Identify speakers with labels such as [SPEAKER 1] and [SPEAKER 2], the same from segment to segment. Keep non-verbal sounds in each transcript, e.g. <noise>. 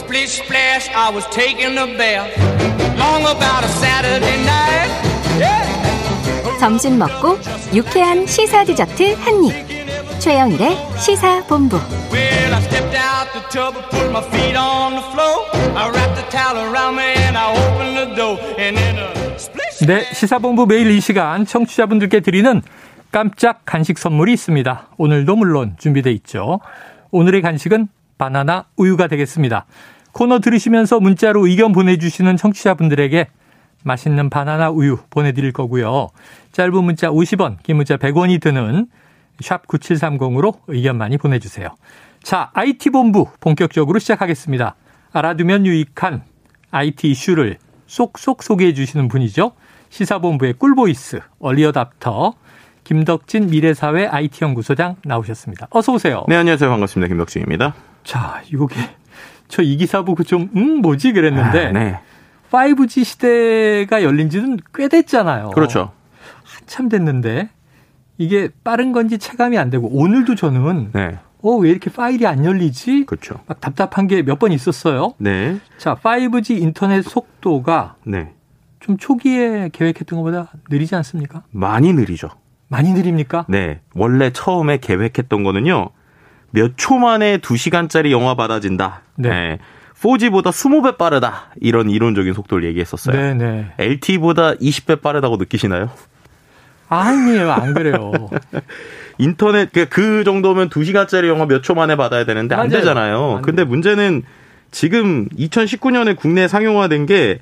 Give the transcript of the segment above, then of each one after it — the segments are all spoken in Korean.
[SPEAKER 1] Splish splash, I was taking a bath. Long about a Saturday night. Yeah.
[SPEAKER 2] 점심 먹고 유쾌한 시사 디저트 한 입. 최영일의 시사 본부.
[SPEAKER 1] Well, I stepped out the tub and put my feet on the floor. I wrapped the towel around me and I opened the door. And then a splish.
[SPEAKER 3] 네, 시사본부 매일 이 시간 청취자분들께 드리는 깜짝 간식 선물이 있습니다. 오늘도 물론 준비돼 있죠. 오늘의 간식은 바나나 우유가 되겠습니다. 코너 들으시면서 문자로 의견 보내주시는 청취자분들에게 맛있는 바나나 우유 보내드릴 거고요. 짧은 문자 50원, 긴 문자 100원이 드는 샵 9730으로 의견 많이 보내주세요. 자, IT본부 본격적으로 시작하겠습니다. 알아두면 유익한 IT 이슈를 쏙쏙 소개해 주시는 분이죠. 시사본부의 꿀보이스, 얼리어답터, 김덕진 미래사회 IT연구소장 나오셨습니다. 어서 오세요.
[SPEAKER 4] 네, 안녕하세요. 반갑습니다. 김덕진입니다.
[SPEAKER 3] 자, 이게 저 이 기사 보고 좀, 음, 뭐지? 그랬는데,
[SPEAKER 4] 아, 네.
[SPEAKER 3] 5G 시대가 열린 지는 꽤 됐잖아요.
[SPEAKER 4] 그렇죠.
[SPEAKER 3] 한참 됐는데, 이게 빠른 건지 체감이 안 되고, 오늘도 저는,
[SPEAKER 4] 네.
[SPEAKER 3] 어, 왜 이렇게 파일이 안 열리지?
[SPEAKER 4] 그렇죠.
[SPEAKER 3] 막 답답한 게 몇 번 있었어요.
[SPEAKER 4] 네.
[SPEAKER 3] 자, 5G 인터넷 속도가
[SPEAKER 4] 네.
[SPEAKER 3] 좀 초기에 계획했던 것보다 느리지 않습니까?
[SPEAKER 4] 많이 느리죠.
[SPEAKER 3] 많이 느립니까?
[SPEAKER 4] 네. 원래 처음에 계획했던 거는요. 몇 초 만에 2시간짜리 영화 받아진다.
[SPEAKER 3] 네.
[SPEAKER 4] 4G보다 20배 빠르다. 이런 이론적인 속도를 얘기했었어요.
[SPEAKER 3] 네네.
[SPEAKER 4] LTE보다 20배 빠르다고 느끼시나요?
[SPEAKER 3] 아니에요, 안 그래요. <laughs>
[SPEAKER 4] 인터넷 그, 그 정도면 2시간짜리 영화 몇 초 만에 받아야 되는데 안
[SPEAKER 3] 맞아요.
[SPEAKER 4] 되잖아요.
[SPEAKER 3] 안
[SPEAKER 4] 근데
[SPEAKER 3] 돼요.
[SPEAKER 4] 문제는 지금 2019년에 국내에 상용화된 게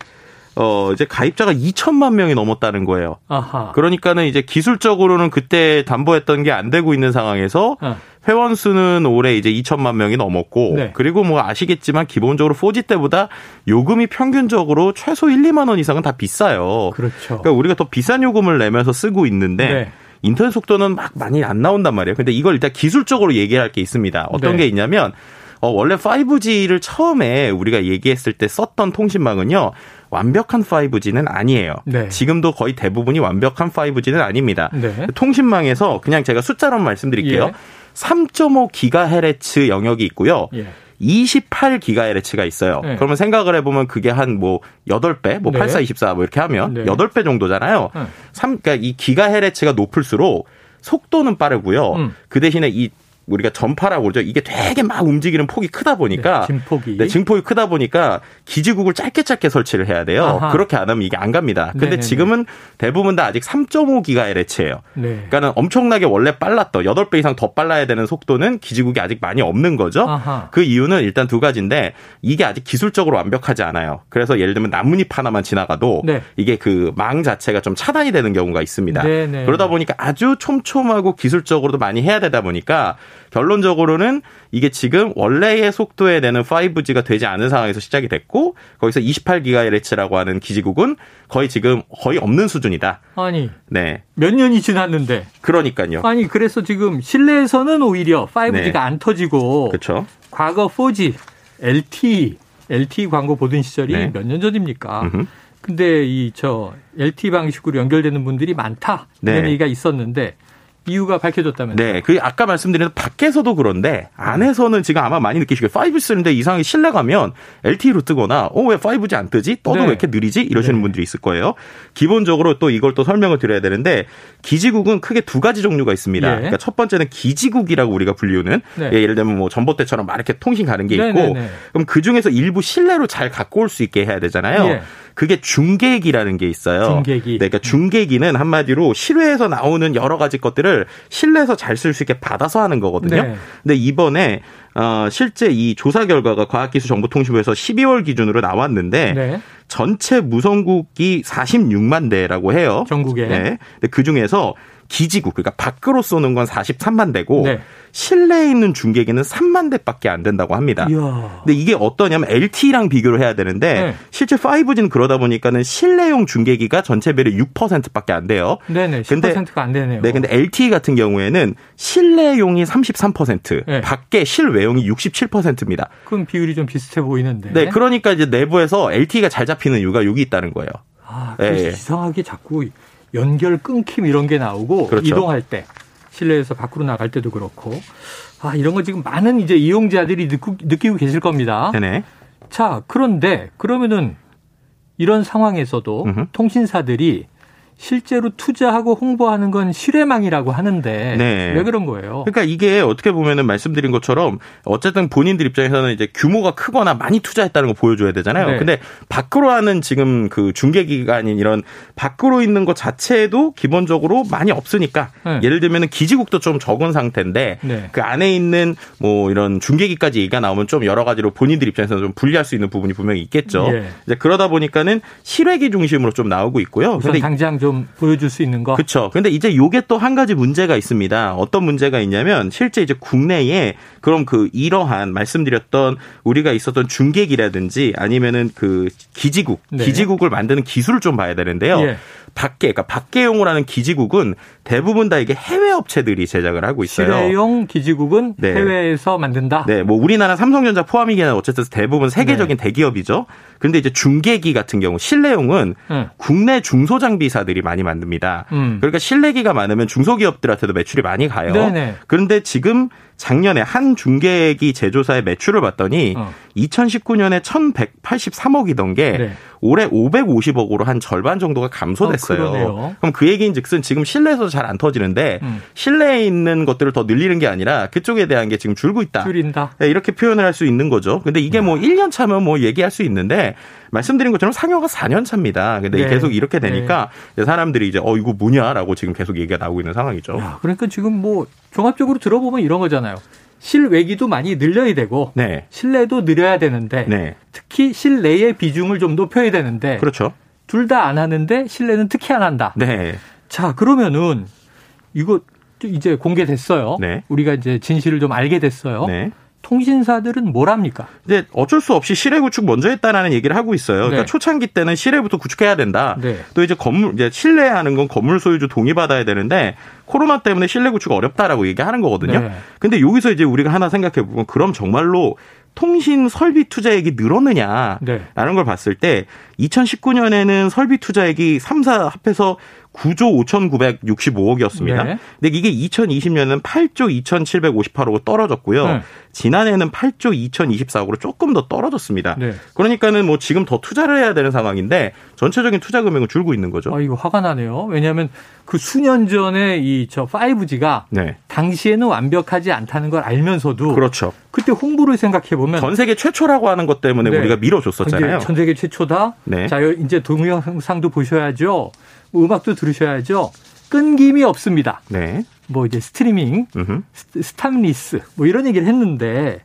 [SPEAKER 4] 어, 이제 가입자가 2천만 명이 넘었다는 거예요.
[SPEAKER 3] 아하.
[SPEAKER 4] 그러니까는 이제 기술적으로는 그때 담보했던 게 안 되고 있는 상황에서
[SPEAKER 3] 어.
[SPEAKER 4] 회원 수는 올해 이제 2천만 명이 넘었고
[SPEAKER 3] 네.
[SPEAKER 4] 그리고 뭐 아시겠지만 기본적으로 4G 때보다 요금이 평균적으로 최소 1, 2만 원 이상은 다 비싸요.
[SPEAKER 3] 그렇죠.
[SPEAKER 4] 그러니까 우리가 더 비싼 요금을 내면서 쓰고 있는데
[SPEAKER 3] 네.
[SPEAKER 4] 인터넷 속도는 막 많이 안 나온단 말이에요. 근데 이걸 일단 기술적으로 얘기할 게 있습니다. 어떤
[SPEAKER 3] 네.
[SPEAKER 4] 게 있냐면 어, 원래 5G를 처음에 우리가 얘기했을 때 썼던 통신망은요. 완벽한 5G는 아니에요.
[SPEAKER 3] 네.
[SPEAKER 4] 지금도 거의 대부분이 완벽한 5G는 아닙니다.
[SPEAKER 3] 네.
[SPEAKER 4] 통신망에서 그냥 제가 숫자로 말씀드릴게요.
[SPEAKER 3] 예.
[SPEAKER 4] 3.5 기가헤르츠 영역이 있고요.
[SPEAKER 3] 예.
[SPEAKER 4] 28 기가헤르츠가 있어요.
[SPEAKER 3] 네.
[SPEAKER 4] 그러면 생각을 해보면 그게 한 뭐 8배, 뭐
[SPEAKER 3] 네.
[SPEAKER 4] 84, 24 뭐 이렇게 하면
[SPEAKER 3] 네.
[SPEAKER 4] 8배 정도잖아요.
[SPEAKER 3] 네.
[SPEAKER 4] 삼 그러니까 이 기가헤르츠가 높을수록 속도는 빠르고요.
[SPEAKER 3] 음.
[SPEAKER 4] 그 대신에 이 우리가 전파라고 그러죠. 이게 되게 막 움직이는 폭이 크다 보니까
[SPEAKER 3] 네, 증폭이.
[SPEAKER 4] 네, 증폭이 크다 보니까 기지국을 짧게 짧게 설치를 해야 돼요.
[SPEAKER 3] 아하.
[SPEAKER 4] 그렇게 안 하면 이게 안 갑니다. 근데
[SPEAKER 3] 네네네.
[SPEAKER 4] 지금은 대부분 다 아직 3.5 기가헤르츠예요.
[SPEAKER 3] 네.
[SPEAKER 4] 그러니까는 엄청나게 원래 빨랐던 8배 이상 더 빨라야 되는 속도는 기지국이 아직 많이 없는 거죠.
[SPEAKER 3] 아하.
[SPEAKER 4] 그 이유는 일단 두 가지인데 이게 아직 기술적으로 완벽하지 않아요. 그래서 예를 들면 나뭇잎 하나만 지나가도
[SPEAKER 3] 네.
[SPEAKER 4] 이게 그 망 자체가 좀 차단이 되는 경우가 있습니다.
[SPEAKER 3] 네네.
[SPEAKER 4] 그러다 보니까 아주 촘촘하고 기술적으로도 많이 해야 되다 보니까 결론적으로는 이게 지금 원래의 속도에 내는 5G가 되지 않은 상황에서 시작이 됐고 거기서 28GHz라고 하는 기지국은 거의 지금 거의 없는 수준이다.
[SPEAKER 3] 아니,
[SPEAKER 4] 네.
[SPEAKER 3] 몇 년이 지났는데.
[SPEAKER 4] 그러니까요.
[SPEAKER 3] 아니, 그래서 지금 실내에서는 오히려 5G가
[SPEAKER 4] 네.
[SPEAKER 3] 안 터지고.
[SPEAKER 4] 그렇죠.
[SPEAKER 3] 과거 4G, LTE, LTE 광고 보던 시절이
[SPEAKER 4] 네.
[SPEAKER 3] 몇년 전입니까?
[SPEAKER 4] 음흠.
[SPEAKER 3] 근데 이 저 LTE 방식으로 연결되는 분들이 많다. 이런
[SPEAKER 4] 네.
[SPEAKER 3] 얘기가 있었는데 이유가 밝혀졌다면서요?
[SPEAKER 4] 네, 그 아까 말씀드린 밖에서도 그런데 안에서는 지금 아마 많이 느끼시고 5G 쓰는데 이상하게 실내 가면 LTE로 뜨거나 어 왜 5G 안 뜨지? 떠도
[SPEAKER 3] 네.
[SPEAKER 4] 왜 이렇게 느리지? 이러시는
[SPEAKER 3] 네.
[SPEAKER 4] 분들이 있을 거예요. 기본적으로 또 이걸 또 설명을 드려야 되는데 기지국은 크게 두 가지 종류가 있습니다.
[SPEAKER 3] 예.
[SPEAKER 4] 그러니까 첫 번째는 기지국이라고 우리가 불리우는
[SPEAKER 3] 네.
[SPEAKER 4] 예, 예를 들면 뭐 전봇대처럼 막 이렇게 통신 가는 게
[SPEAKER 3] 네,
[SPEAKER 4] 있고
[SPEAKER 3] 네, 네.
[SPEAKER 4] 그럼 그 중에서 일부 실내로 잘 갖고 올 수 있게 해야 되잖아요.
[SPEAKER 3] 예.
[SPEAKER 4] 그게 중계기라는 게 있어요.
[SPEAKER 3] 중계기.
[SPEAKER 4] 네, 그러니까 중계기는 한마디로 실외에서 나오는 여러 가지 것들을 실내에서 잘 쓸 수 있게 받아서 하는 거거든요.
[SPEAKER 3] 네.
[SPEAKER 4] 근데 이번에 어 실제 이 조사 결과가 과학기술정보통신부에서 12월 기준으로 나왔는데
[SPEAKER 3] 네.
[SPEAKER 4] 전체 무선국이 46만 대라고 해요.
[SPEAKER 3] 전국에.
[SPEAKER 4] 네. 근데 그 중에서 기지국 그러니까 밖으로 쏘는 건 43만 대고
[SPEAKER 3] 네.
[SPEAKER 4] 실내에 있는 중계기는 3만 대밖에 안 된다고 합니다.
[SPEAKER 3] 이야.
[SPEAKER 4] 근데 이게 어떠냐면 LTE랑 비교를 해야 되는데
[SPEAKER 3] 네.
[SPEAKER 4] 실제 5G는 그러다 보니까는 실내용 중계기가 전체 배의 6%밖에 안 돼요.
[SPEAKER 3] 네네.
[SPEAKER 4] 근데-
[SPEAKER 3] 10%가 안 되네요.
[SPEAKER 4] 네, 근데 LTE 같은 경우에는 실내용이 33%,
[SPEAKER 3] 네.
[SPEAKER 4] 밖에 실외용이 67%입니다.
[SPEAKER 3] 그럼 비율이 좀 비슷해 보이는데.
[SPEAKER 4] 네, 그러니까 이제 내부에서 LTE가 잘 잡히는 이유가 여기 있다는 거예요.
[SPEAKER 3] 아, 그래서
[SPEAKER 4] 예.
[SPEAKER 3] 이상하게 자꾸 연결 끊김 이런 게 나오고
[SPEAKER 4] 그렇죠.
[SPEAKER 3] 이동할 때 실내에서 밖으로 나갈 때도 그렇고 아 이런 거 지금 많은 이제 이용자들이 느끼고, 계실 겁니다.
[SPEAKER 4] 네네.
[SPEAKER 3] 자, 그런데 그러면은 이런 상황에서도
[SPEAKER 4] 음흠.
[SPEAKER 3] 통신사들이 실제로 투자하고 홍보하는 건 실외망이라고 하는데
[SPEAKER 4] 네.
[SPEAKER 3] 왜 그런 거예요?
[SPEAKER 4] 그러니까 이게 어떻게 보면은 말씀드린 것처럼 어쨌든 본인들 입장에서는 이제 규모가 크거나 많이 투자했다는 거 보여줘야 되잖아요.
[SPEAKER 3] 네.
[SPEAKER 4] 근데 밖으로 하는 지금 그 중계 기관인 이런 밖으로 있는 것 자체도 기본적으로 많이 없으니까
[SPEAKER 3] 네.
[SPEAKER 4] 예를 들면은 기지국도 좀 적은 상태인데
[SPEAKER 3] 네.
[SPEAKER 4] 그 안에 있는 뭐 이런 중계기까지 얘기가 나오면 좀 여러 가지로 본인들 입장에서는 좀 불리할 수 있는 부분이 분명히 있겠죠.
[SPEAKER 3] 예.
[SPEAKER 4] 이제 그러다 보니까는 실외기 중심으로 좀 나오고 있고요.
[SPEAKER 3] 우선
[SPEAKER 4] 근데
[SPEAKER 3] 당장 좀 보여줄 수 있는 거.
[SPEAKER 4] 그렇죠. 근데 이제 요게 또 한 가지 문제가 있습니다. 어떤 문제가 있냐면 실제 이제 국내에 그럼 그 이러한 말씀드렸던 우리가 있었던 중계기라든지 아니면은 그 기지국,
[SPEAKER 3] 네.
[SPEAKER 4] 기지국을 만드는 기술을 좀 봐야 되는데요.
[SPEAKER 3] 예.
[SPEAKER 4] 밖에 그러니까 밖에용을 하는 기지국은 대부분 다 이게 해외 업체들이 제작을 하고 있어요.
[SPEAKER 3] 실외용 기지국은
[SPEAKER 4] 네.
[SPEAKER 3] 해외에서 만든다.
[SPEAKER 4] 네, 뭐 우리나라 삼성전자 포함이긴 한 어쨌든 대부분 세계적인
[SPEAKER 3] 네.
[SPEAKER 4] 대기업이죠. 근데 이제 중계기 같은 경우 실내용은
[SPEAKER 3] 응.
[SPEAKER 4] 국내 중소장비사들이 많이 만듭니다.
[SPEAKER 3] 음.
[SPEAKER 4] 그러니까 실내기가 많으면 중소기업들한테도 매출이 많이 가요.
[SPEAKER 3] 네네.
[SPEAKER 4] 그런데 지금 작년에 한 중계기 제조사의 매출을 봤더니
[SPEAKER 3] 어.
[SPEAKER 4] 2019년에 1,183억이던 게
[SPEAKER 3] 네.
[SPEAKER 4] 올해 550억으로 한 절반 정도가 감소됐어요.
[SPEAKER 3] 어, 그러네요.
[SPEAKER 4] 그럼 그 얘기인 즉슨 지금 실내에서 잘 안 터지는데
[SPEAKER 3] 음.
[SPEAKER 4] 실내에 있는 것들을 더 늘리는 게 아니라 그쪽에 대한 게 지금 줄고 있다.
[SPEAKER 3] 줄인다.
[SPEAKER 4] 네, 이렇게 표현을 할 수 있는 거죠. 근데 이게 뭐 1년 차면 뭐 얘기할 수 있는데 말씀드린 것처럼 상여가 4년 차입니다. 근데
[SPEAKER 3] 네.
[SPEAKER 4] 계속 이렇게 되니까 이제 사람들이 이제 어 이거 뭐냐라고 지금 계속 얘기가 나오고 있는 상황이죠.
[SPEAKER 3] 야, 그러니까 지금 뭐 종합적으로 들어보면 이런 거잖아요. 실외기도 많이 늘려야 되고
[SPEAKER 4] 네.
[SPEAKER 3] 실내도 늘려야 되는데
[SPEAKER 4] 네.
[SPEAKER 3] 특히 실내의 비중을 좀 높여야 되는데
[SPEAKER 4] 그렇죠.
[SPEAKER 3] 둘 다 안 하는데 실내는 특히 안 한다.
[SPEAKER 4] 네.
[SPEAKER 3] 자 그러면은 이거 이제 공개됐어요.
[SPEAKER 4] 네.
[SPEAKER 3] 우리가 이제 진실을 좀 알게 됐어요.
[SPEAKER 4] 네.
[SPEAKER 3] 통신사들은 뭘 합니까?
[SPEAKER 4] 근데 어쩔 수 없이 실외 구축 먼저 했다라는 얘기를 하고 있어요. 그러니까
[SPEAKER 3] 네.
[SPEAKER 4] 초창기 때는 실외부터 구축해야 된다.
[SPEAKER 3] 네.
[SPEAKER 4] 또 이제 건물 이제 실내 하는 건 건물 소유주 동의 받아야 되는데 코로나 때문에 실내 구축 어렵다라고 얘기하는 거거든요.
[SPEAKER 3] 네.
[SPEAKER 4] 근데 여기서 이제 우리가 하나 생각해 보면 그럼 정말로 통신 설비 투자액이 늘었느냐라는
[SPEAKER 3] 네.
[SPEAKER 4] 걸 봤을 때 2019년에는 설비 투자액이 3사 합해서 9조 5,965억이었습니다.
[SPEAKER 3] 네.
[SPEAKER 4] 근데 이게 2020년은 8조 2,758억으로 떨어졌고요.
[SPEAKER 3] 네.
[SPEAKER 4] 지난해는 8조 2,024억으로 조금 더 떨어졌습니다.
[SPEAKER 3] 네.
[SPEAKER 4] 그러니까는 뭐 지금 더 투자를 해야 되는 상황인데 전체적인 투자 금액은 줄고 있는 거죠.
[SPEAKER 3] 아 이거 화가 나네요. 왜냐하면 그 수년 전에 이 저 5G가
[SPEAKER 4] 네.
[SPEAKER 3] 당시에는 완벽하지 않다는 걸 알면서도
[SPEAKER 4] 그렇죠.
[SPEAKER 3] 그때 홍보를 생각해 보면
[SPEAKER 4] 전 세계 최초라고 하는 것 때문에
[SPEAKER 3] 네.
[SPEAKER 4] 우리가 밀어줬었잖아요.
[SPEAKER 3] 전 세계 최초다.
[SPEAKER 4] 네.
[SPEAKER 3] 자 이제 동영상도 보셔야죠. 뭐 음악도 들으셔야죠. 끊김이 없습니다.
[SPEAKER 4] 네.
[SPEAKER 3] 뭐 이제 스트리밍,
[SPEAKER 4] 음흠.
[SPEAKER 3] 스- stopless 뭐 이런 얘기를 했는데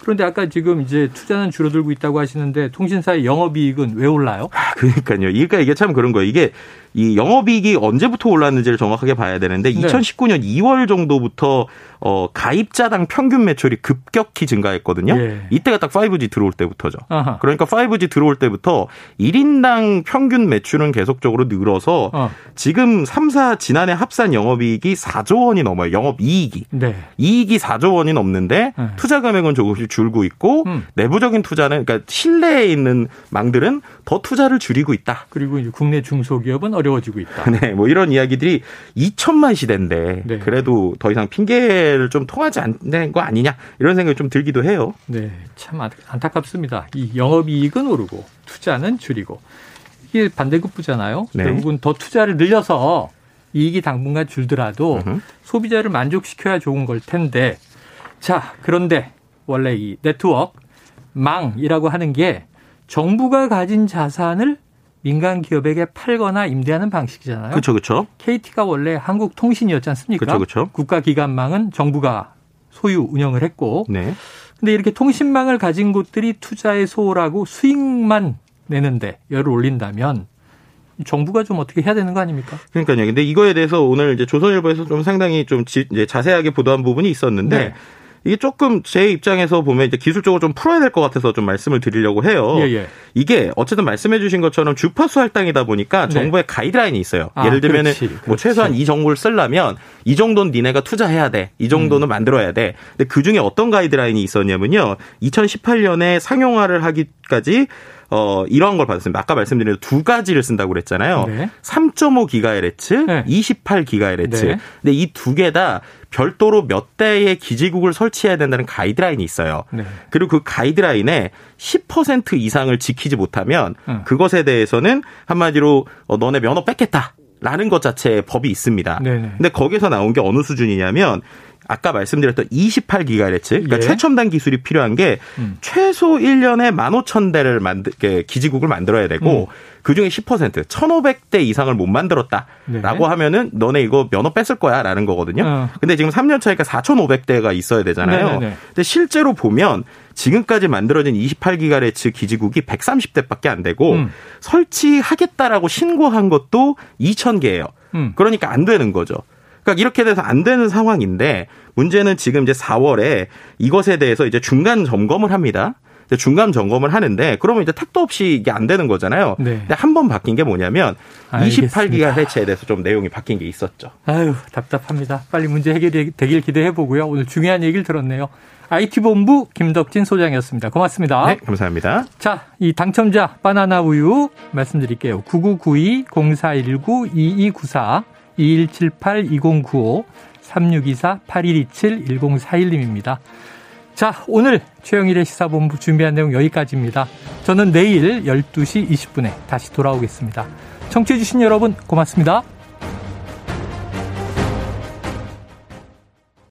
[SPEAKER 3] 그런데 아까 지금 이제 투자는 줄어들고 있다고 하시는데 통신사의 영업이익은 왜 올라요?
[SPEAKER 4] 아, 그러니까요. 그러니까 이게 참 그런 거예요. 이게 이 영업이익이 언제부터 올랐는지를 정확하게 봐야 되는데
[SPEAKER 3] 네.
[SPEAKER 4] 2019년 2월 정도부터 어 가입자당 평균 매출이 급격히 증가했거든요.
[SPEAKER 3] 예.
[SPEAKER 4] 이때가 딱 5G 들어올 때부터죠.
[SPEAKER 3] 아하.
[SPEAKER 4] 그러니까 5G 들어올 때부터 1인당 평균 매출은 계속적으로 늘어서
[SPEAKER 3] 어.
[SPEAKER 4] 지금 3사 지난해 합산 영업이익이 4조 원이 넘어요. 영업이익이.
[SPEAKER 3] 네.
[SPEAKER 4] 이익이 4조 원이 넘는데
[SPEAKER 3] 네.
[SPEAKER 4] 투자 금액은 조금씩 줄고 있고
[SPEAKER 3] 음.
[SPEAKER 4] 내부적인 투자는 그러니까 실내에 있는 망들은 더 투자를 줄이고 있다.
[SPEAKER 3] 그리고 이제 국내 중소기업은 어려워지고 있다. <laughs>
[SPEAKER 4] 네, 뭐 이런 이야기들이 2천만 시대인데
[SPEAKER 3] 네.
[SPEAKER 4] 그래도 더 이상 핑계를 좀 통하지 않는 거 아니냐 이런 생각이 좀 들기도 해요.
[SPEAKER 3] 네, 참 안- 안타깝습니다. 이 영업이익은 오르고 투자는 줄이고 이게 반대급부잖아요.
[SPEAKER 4] 네.
[SPEAKER 3] 결국은 더 투자를 늘려서 이익이 당분간 줄더라도
[SPEAKER 4] 음흠.
[SPEAKER 3] 소비자를 만족시켜야 좋은 걸 텐데 자 그런데 원래 이 네트워크 망이라고 하는 게 정부가 가진 자산을 민간 기업에게 팔거나 임대하는 방식이잖아요.
[SPEAKER 4] 그렇죠, 그렇죠.
[SPEAKER 3] KT가 원래 한국통신이었지 않습니까?
[SPEAKER 4] 그쵸, 그쵸.
[SPEAKER 3] 국가기관망은 정부가 소유 운영을 했고
[SPEAKER 4] 네.
[SPEAKER 3] 근데 이렇게 통신망을 가진 곳들이 투자에 소홀하고 수익만 내는데 열을 올린다면 정부가 좀 어떻게 해야 되는 거 아닙니까?
[SPEAKER 4] 그러니까요. 근데 이거에 대해서 오늘 이제 조선일보에서 좀 상당히 좀 지- 자세하게 보도한 부분이 있었는데
[SPEAKER 3] 네.
[SPEAKER 4] 이게 조금 제 입장에서 보면 이제 기술적으로 좀 풀어야 될 것 같아서 좀 말씀을 드리려고 해요.
[SPEAKER 3] 예, 예.
[SPEAKER 4] 이게 어쨌든 말씀해 주신 것처럼 주파수 할당이다 보니까
[SPEAKER 3] 네.
[SPEAKER 4] 정부의 가이드라인이 있어요.
[SPEAKER 3] 아,
[SPEAKER 4] 예를 들면은
[SPEAKER 3] 그렇지,
[SPEAKER 4] 뭐
[SPEAKER 3] 그렇지.
[SPEAKER 4] 최소한 이 정보를 쓰려면 이 정도는 니네가 투자해야 돼. 이 정도는
[SPEAKER 3] 음.
[SPEAKER 4] 만들어야 돼. 근데 그 중에 어떤 가이드라인이 있었냐면요. 2018년에 상용화를 하기까지 어, 이런 걸 받았습니다. 아까 말씀드린 두 가지를 쓴다고 그랬잖아요.
[SPEAKER 3] 네.
[SPEAKER 4] 3.5기가헤르츠,
[SPEAKER 3] 네.
[SPEAKER 4] 28기가헤르츠.
[SPEAKER 3] 네.
[SPEAKER 4] 근데 이 두 개 다 별도로 몇 대의 기지국을 설치해야 된다는 가이드라인이 있어요.
[SPEAKER 3] 네.
[SPEAKER 4] 그리고 그 가이드라인에 10% 이상을 지키지 못하면
[SPEAKER 3] 음.
[SPEAKER 4] 그것에 대해서는 한마디로 어, 너네 면허 뺏겠다. 라는 것 자체에 법이 있습니다.
[SPEAKER 3] 네네.
[SPEAKER 4] 근데 거기서 나온 게 어느 수준이냐면 아까 말씀드렸던 28기가헤르츠, 그러니까
[SPEAKER 3] 예.
[SPEAKER 4] 최첨단 기술이 필요한 게
[SPEAKER 3] 음.
[SPEAKER 4] 최소 1년에 15,000대를 만들 게 기지국을 만들어야 되고
[SPEAKER 3] 음.
[SPEAKER 4] 그 중에 10% 1,500대 이상을 못 만들었다라고
[SPEAKER 3] 네.
[SPEAKER 4] 하면은 너네 이거 면허 뺐을 거야라는 거거든요.
[SPEAKER 3] 어.
[SPEAKER 4] 근데 지금 3년 차니까 4,500대가 있어야 되잖아요.
[SPEAKER 3] 네네네.
[SPEAKER 4] 근데 실제로 보면 지금까지 만들어진 28기가헤르츠 기지국이 130대밖에 안 되고
[SPEAKER 3] 음.
[SPEAKER 4] 설치하겠다라고 신고한 것도 2,000개예요.
[SPEAKER 3] 음.
[SPEAKER 4] 그러니까 안 되는 거죠. 그러니까 이렇게 돼서 안 되는 상황인데 문제는 지금 이제 4월에 이것에 대해서 이제 중간 점검을 합니다. 중간 점검을 하는데 그러면 이제 택도 없이 이게 안 되는 거잖아요.
[SPEAKER 3] 네.
[SPEAKER 4] 근데 한 번 바뀐 게 뭐냐면
[SPEAKER 3] 알겠습니다.
[SPEAKER 4] 28기가헤르츠에 대해서 좀 내용이 바뀐 게 있었죠.
[SPEAKER 3] 아유, 답답합니다. 빨리 문제 해결되길 기대해 보고요. 오늘 중요한 얘기를 들었네요. IT본부 김덕진 소장이었습니다. 고맙습니다.
[SPEAKER 4] 네, 감사합니다.
[SPEAKER 3] 자, 이 당첨자 바나나 우유 말씀드릴게요. 9992-0419-2294 2178-2095 3624-8127-1041님입니다. 자, 오늘 최영일의 시사본부 준비한 내용 여기까지입니다. 저는 내일 12시 20분에 다시 돌아오겠습니다. 청취해주신 여러분 고맙습니다.